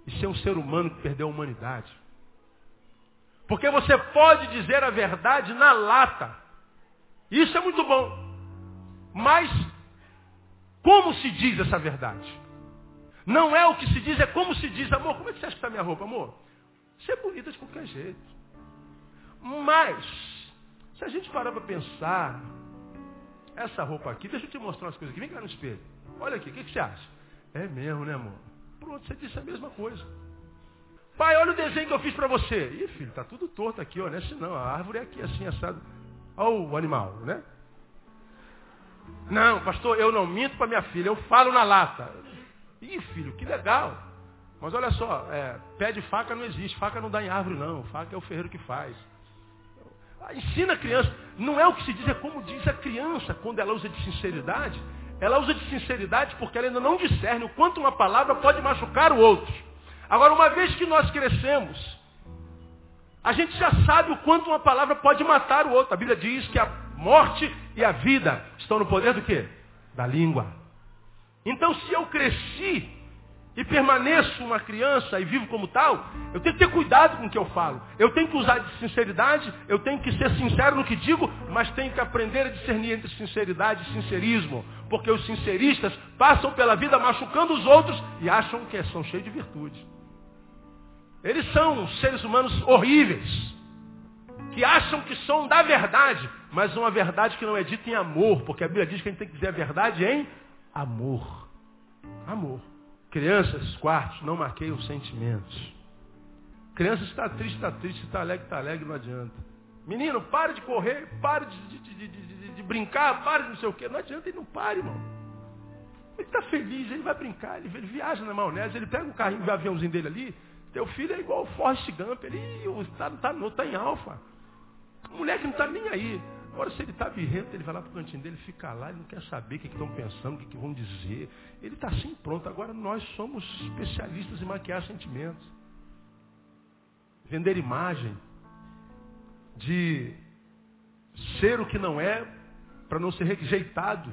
Isso é um ser humano que perdeu a humanidade. Porque você pode dizer a verdade na lata. Isso é muito bom. Mas, como se diz essa verdade? Não é o que se diz, é como se diz. Amor, como é que você acha que está minha roupa, amor? Você é bonita de qualquer jeito. Mas, se a gente parar para pensar, essa roupa aqui, deixa eu te mostrar umas coisas aqui. Vem cá no espelho. Olha aqui, o que, que você acha? É mesmo, né, amor? Pronto, você disse a mesma coisa. Pai, olha o desenho que eu fiz para você. Ih, filho, tá tudo torto aqui, ó. Não é assim não. A árvore é aqui, assim, assado. Olha o animal, né? Não, pastor, eu não minto para minha filha, eu falo na lata. Ih, filho, que legal. Mas olha só, é, pé de faca não existe. Faca não dá em árvore, não. Faca é o ferreiro que faz. Ensina a criança. Não é o que se diz, é como diz a criança quando ela usa de sinceridade. Ela usa de sinceridade porque ela ainda não discerne o quanto uma palavra pode machucar o outro. Agora, uma vez que nós crescemos, a gente já sabe o quanto uma palavra pode matar o outro. A Bíblia diz que a morte e a vida estão no poder do quê? Da língua. Então, se eu cresci e permaneço uma criança e vivo como tal, eu tenho que ter cuidado com o que eu falo. Eu tenho que usar de sinceridade, eu tenho que ser sincero no que digo, mas tenho que aprender a discernir entre sinceridade e sincerismo. Porque os sinceristas passam pela vida machucando os outros e acham que são cheios de virtude. Eles são seres humanos horríveis, que acham que são da verdade, mas uma verdade que não é dita em amor, porque a Bíblia diz que a gente tem que dizer a verdade em Amor. Amor. Crianças, quartos, não marquei os sentimentos. Criança está triste, está triste, está alegre, está alegre, não adianta. Menino, pare de correr, pare de, de, de, de, brincar, pare de não sei o quê. Não adianta, ele não pare, irmão. Ele está feliz, ele vai brincar, ele, ele, viaja na maionese, ele pega o carrinho, o aviãozinho dele ali. Teu filho é igual o Forrest Gump, ele está tá, tá, tá em alfa. O moleque não está nem aí. Agora, se ele está birrento, ele vai lá para o cantinho dele, fica lá, ele não quer saber o que estão pensando, o que, que vão dizer. Ele está assim pronto. Agora, nós somos especialistas em maquiar sentimentos. Vender imagem. De ser o que não é, para não ser rejeitado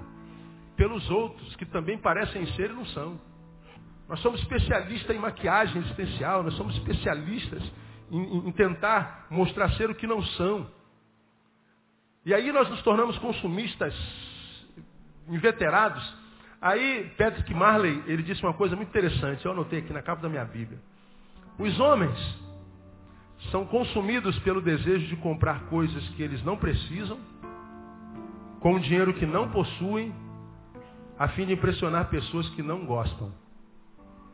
pelos outros, que também parecem ser e não são. Nós somos especialistas em maquiagem existencial, nós somos especialistas em, em tentar mostrar ser o que não são. E aí nós nos tornamos consumistas inveterados. Aí Patrick Marley, ele disse uma coisa muito interessante, eu anotei aqui na capa da minha Bíblia. Os homens são consumidos pelo desejo de comprar coisas que eles não precisam com o dinheiro que não possuem, a fim de impressionar pessoas que não gostam.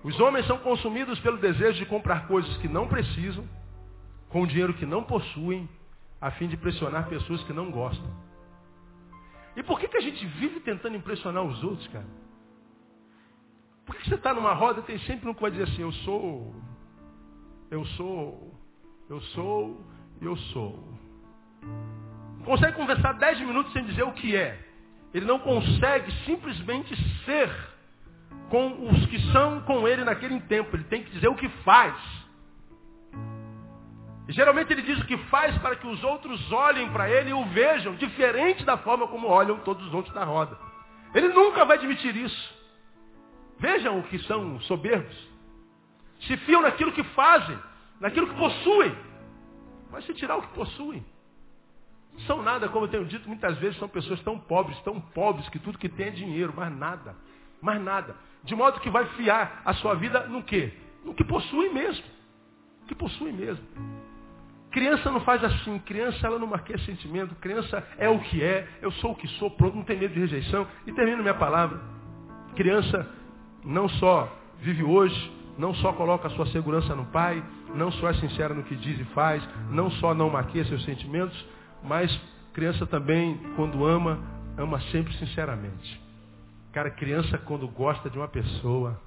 Os homens são consumidos pelo desejo de comprar coisas que não precisam, com o dinheiro que não possuem, a fim de impressionar pessoas que não gostam. E por que, que a gente vive tentando impressionar os outros, cara? Por que você está numa roda e tem sempre um que vai dizer assim, eu sou, eu sou, eu sou, eu sou. Consegue conversar dez minutos sem dizer o que é. Ele não consegue simplesmente ser com os que são com ele naquele tempo. Ele tem que dizer o que faz. Geralmente ele diz o que faz para que os outros olhem para ele e o vejam diferente da forma como olham todos os outros na roda. Ele nunca vai admitir isso. Vejam o que são soberbos. Se fiam naquilo que fazem, naquilo que possuem. Mas se tirar o que possuem. Não são nada, como eu tenho dito, muitas vezes são pessoas tão pobres, tão pobres, que tudo que tem é dinheiro, mais nada. Mais nada. De modo que vai fiar a sua vida no quê? No que possui mesmo. No que possui mesmo. Criança não faz assim, criança ela não marqueia sentimento, criança é o que é, eu sou o que sou, pronto, não tem medo de rejeição. E termino minha palavra. Criança não só vive hoje, não só coloca a sua segurança no pai, não só é sincera no que diz e faz, não só não maquia seus sentimentos, mas criança também, quando ama, ama sempre sinceramente. Cara, criança quando gosta de uma pessoa,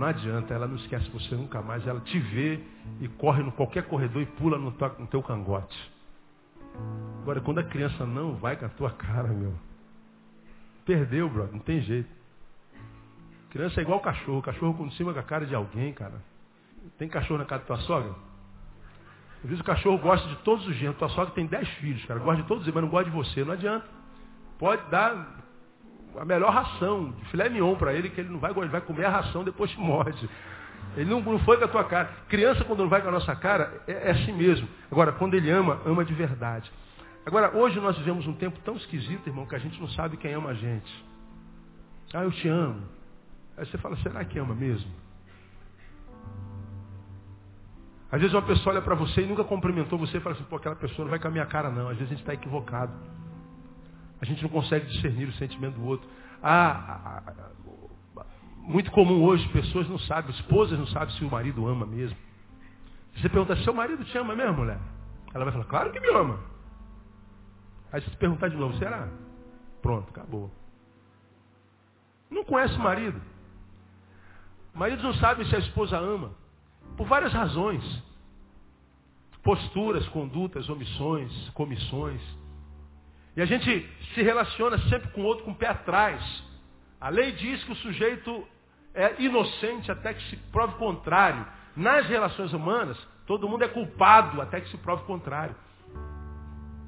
não adianta, ela não esquece você nunca mais, ela te vê e corre no qualquer corredor e pula no, no teu cangote. Agora, quando a criança não vai com a tua cara, meu, perdeu, brother, não tem jeito. Criança é igual cachorro, cachorro com cima com a cara de alguém, cara. Tem cachorro na casa da tua sogra? Às vezes o cachorro gosta de todos os gêneros. Tua sogra tem dez filhos, cara. Gosta de todos eles, mas não gosta de você. Não adianta. Pode dar a melhor ração, de filé mignon para ele, que ele não vai, ele vai comer a ração, depois te morde. Ele não, não foi com a tua cara. Criança, quando não vai com a nossa cara, é, é assim mesmo. Agora, quando ele ama, ama de verdade. Agora, hoje nós vivemos um tempo tão esquisito, irmão, que a gente não sabe quem ama a gente. Ah, eu te amo. Aí você fala, será que ama mesmo? Às vezes uma pessoa olha para você e nunca cumprimentou você e fala assim, pô, aquela pessoa não vai com a minha cara não. Às vezes a gente está equivocado. A gente não consegue discernir o sentimento do outro. Ah, muito comum hoje, pessoas não sabem, esposas não sabem se o marido ama mesmo. Você pergunta, seu marido te ama mesmo, mulher? Ela vai falar, claro que me ama. Aí se perguntar de novo, será? Pronto, acabou. Não conhece o marido. Maridos não sabem se a esposa ama. Por várias razões. Posturas, condutas, omissões, comissões. E a gente se relaciona sempre com o outro com o pé atrás. A lei diz que o sujeito é inocente até que se prove o contrário. Nas relações humanas, todo mundo é culpado até que se prove o contrário.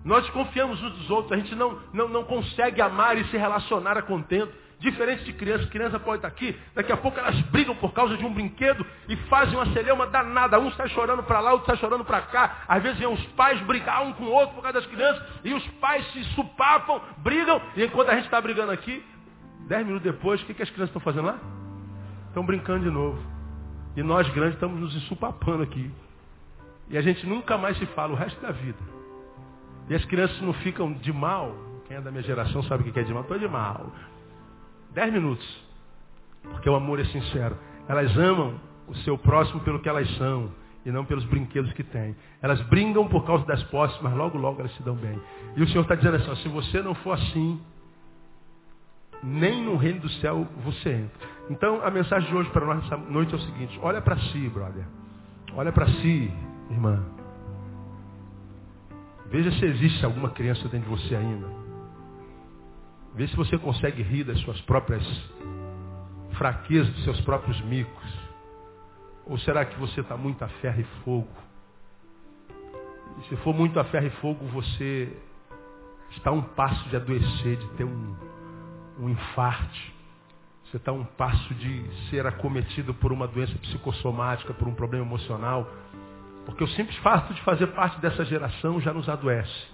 Nós confiamos uns dos outros, a gente não, não, não consegue amar e se relacionar a contento. Diferente de criança, criança pode estar aqui, daqui a pouco elas brigam por causa de um brinquedo e fazem uma celeuma danada. Um está chorando para lá, outro está chorando para cá. Às vezes vem os pais brigar um com o outro por causa das crianças e os pais se supapam, brigam. E enquanto a gente está brigando aqui, dez minutos depois, o que, que as crianças estão fazendo lá? Estão brincando de novo. E nós grandes estamos nos ensupapando aqui. E a gente nunca mais se fala o resto da vida. E as crianças não ficam de mal. Quem é da minha geração sabe o que é de mal. Estou de mal. Dez minutos. Porque o amor é sincero. Elas amam o seu próximo pelo que elas são e não pelos brinquedos que têm. Elas brincam por causa das posses, mas logo, logo elas se dão bem. E o Senhor está dizendo assim, ó, se você não for assim, nem no reino do céu você entra. Então a mensagem de hoje para nós essa noite é o seguinte, olha para si, brother. Olha para si, irmã. Veja se existe alguma criança dentro de você ainda. Vê se você consegue rir das suas próprias fraquezas, dos seus próprios micos. Ou será que você está muito a ferro e fogo? E se for muito a ferro e fogo, você está a um passo de adoecer, de ter um, um infarte. Você está a um passo de ser acometido por uma doença psicossomática, por um problema emocional. Porque o simples fato de fazer parte dessa geração já nos adoece.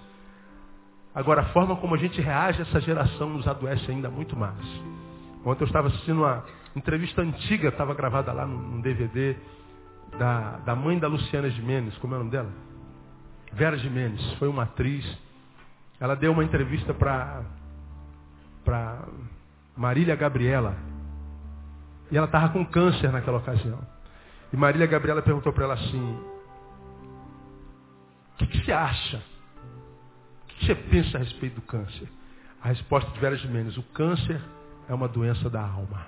Agora, a forma como a gente reage a essa geração nos adoece ainda muito mais. Ontem eu estava assistindo uma entrevista antiga, estava gravada lá num DVD, da, da mãe da Luciana Gimenez, como é o nome dela? Vera Gimenez, foi uma atriz ela deu uma entrevista para para Marília Gabriela. E ela estava com câncer naquela ocasião. E Marília Gabriela perguntou para ela assim: O que, que, você acha? Que, você pensa a respeito do câncer? A resposta de Vera Jimenez: O câncer é uma doença da alma.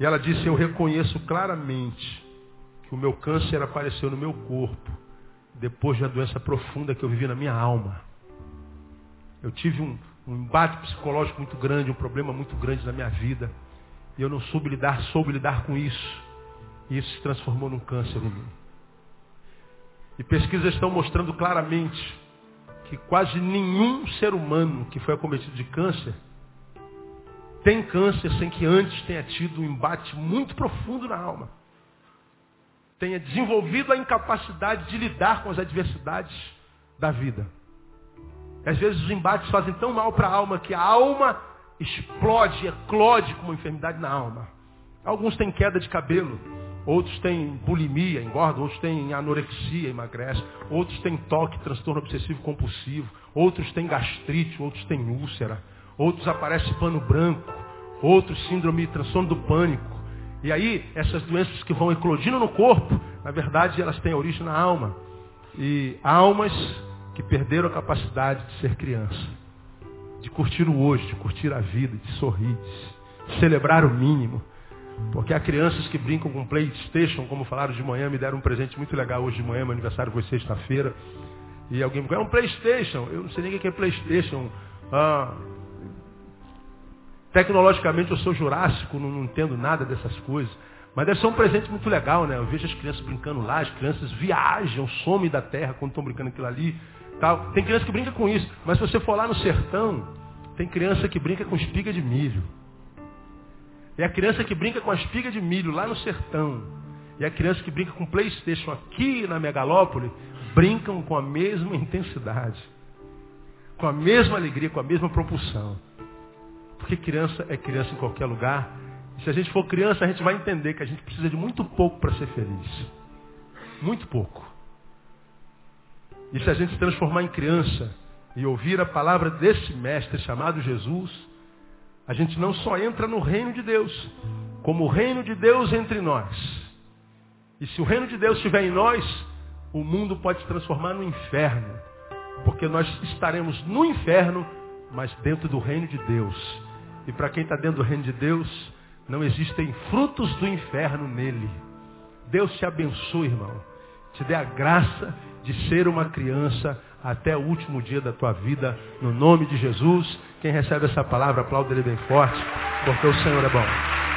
E ela disse: Eu reconheço claramente que o meu câncer apareceu no meu corpo depois da doença profunda que eu vivi na minha alma. Eu tive um, um embate psicológico muito grande, um problema muito grande na minha vida. E eu não soube lidar, soube lidar com isso. E isso se transformou num câncer em mim. E pesquisas estão mostrando claramente que quase nenhum ser humano que foi acometido de câncer tem câncer sem que antes tenha tido um embate muito profundo na alma. Tenha desenvolvido a incapacidade de lidar com as adversidades da vida. Às vezes os embates fazem tão mal para a alma que a alma explode, eclode com uma enfermidade na alma. Alguns têm queda de cabelo, outros têm bulimia, engordam, outros têm anorexia, emagrecem, outros têm toque, transtorno obsessivo compulsivo, outros têm gastrite, outros têm úlcera, outros aparece pano branco, outros síndrome de transtorno do pânico. E aí, essas doenças que vão eclodindo no corpo, na verdade, elas têm origem na alma. E almas que perderam a capacidade de ser criança de curtir o hoje, de curtir a vida, de sorrir, de celebrar o mínimo. Porque há crianças que brincam com Playstation, como falaram de manhã, me deram um presente muito legal hoje de manhã, meu aniversário foi sexta-feira. E alguém me falou, é um Playstation. Eu não sei nem o que é Playstation. Ah, tecnologicamente eu sou jurássico, não, não entendo nada dessas coisas. Mas deve ser um presente muito legal, né? Eu vejo as crianças brincando lá, as crianças viajam, somem da terra quando estão brincando aquilo ali. Tal. Tem criança que brinca com isso. Mas se você for lá no sertão, tem criança que brinca com espiga de milho. E a criança que brinca com a espiga de milho lá no sertão. E a criança que brinca com Playstation aqui na megalópole, brincam com a mesma intensidade. Com a mesma alegria, com a mesma propulsão. Porque criança é criança em qualquer lugar. E se a gente for criança, a gente vai entender que a gente precisa de muito pouco para ser feliz. Muito pouco. E se a gente se transformar em criança e ouvir a palavra desse mestre chamado Jesus, a gente não só entra no reino de Deus, como o reino de Deus entre nós. E se o reino de Deus estiver em nós, o mundo pode se transformar no inferno. Porque nós estaremos no inferno, mas dentro do reino de Deus. E para quem está dentro do reino de Deus, não existem frutos do inferno nele. Deus te abençoe, irmão. Te dê a graça de ser uma criança até o último dia da tua vida, no nome de Jesus. Quem recebe essa palavra, aplauda ele bem forte, porque o Senhor é bom.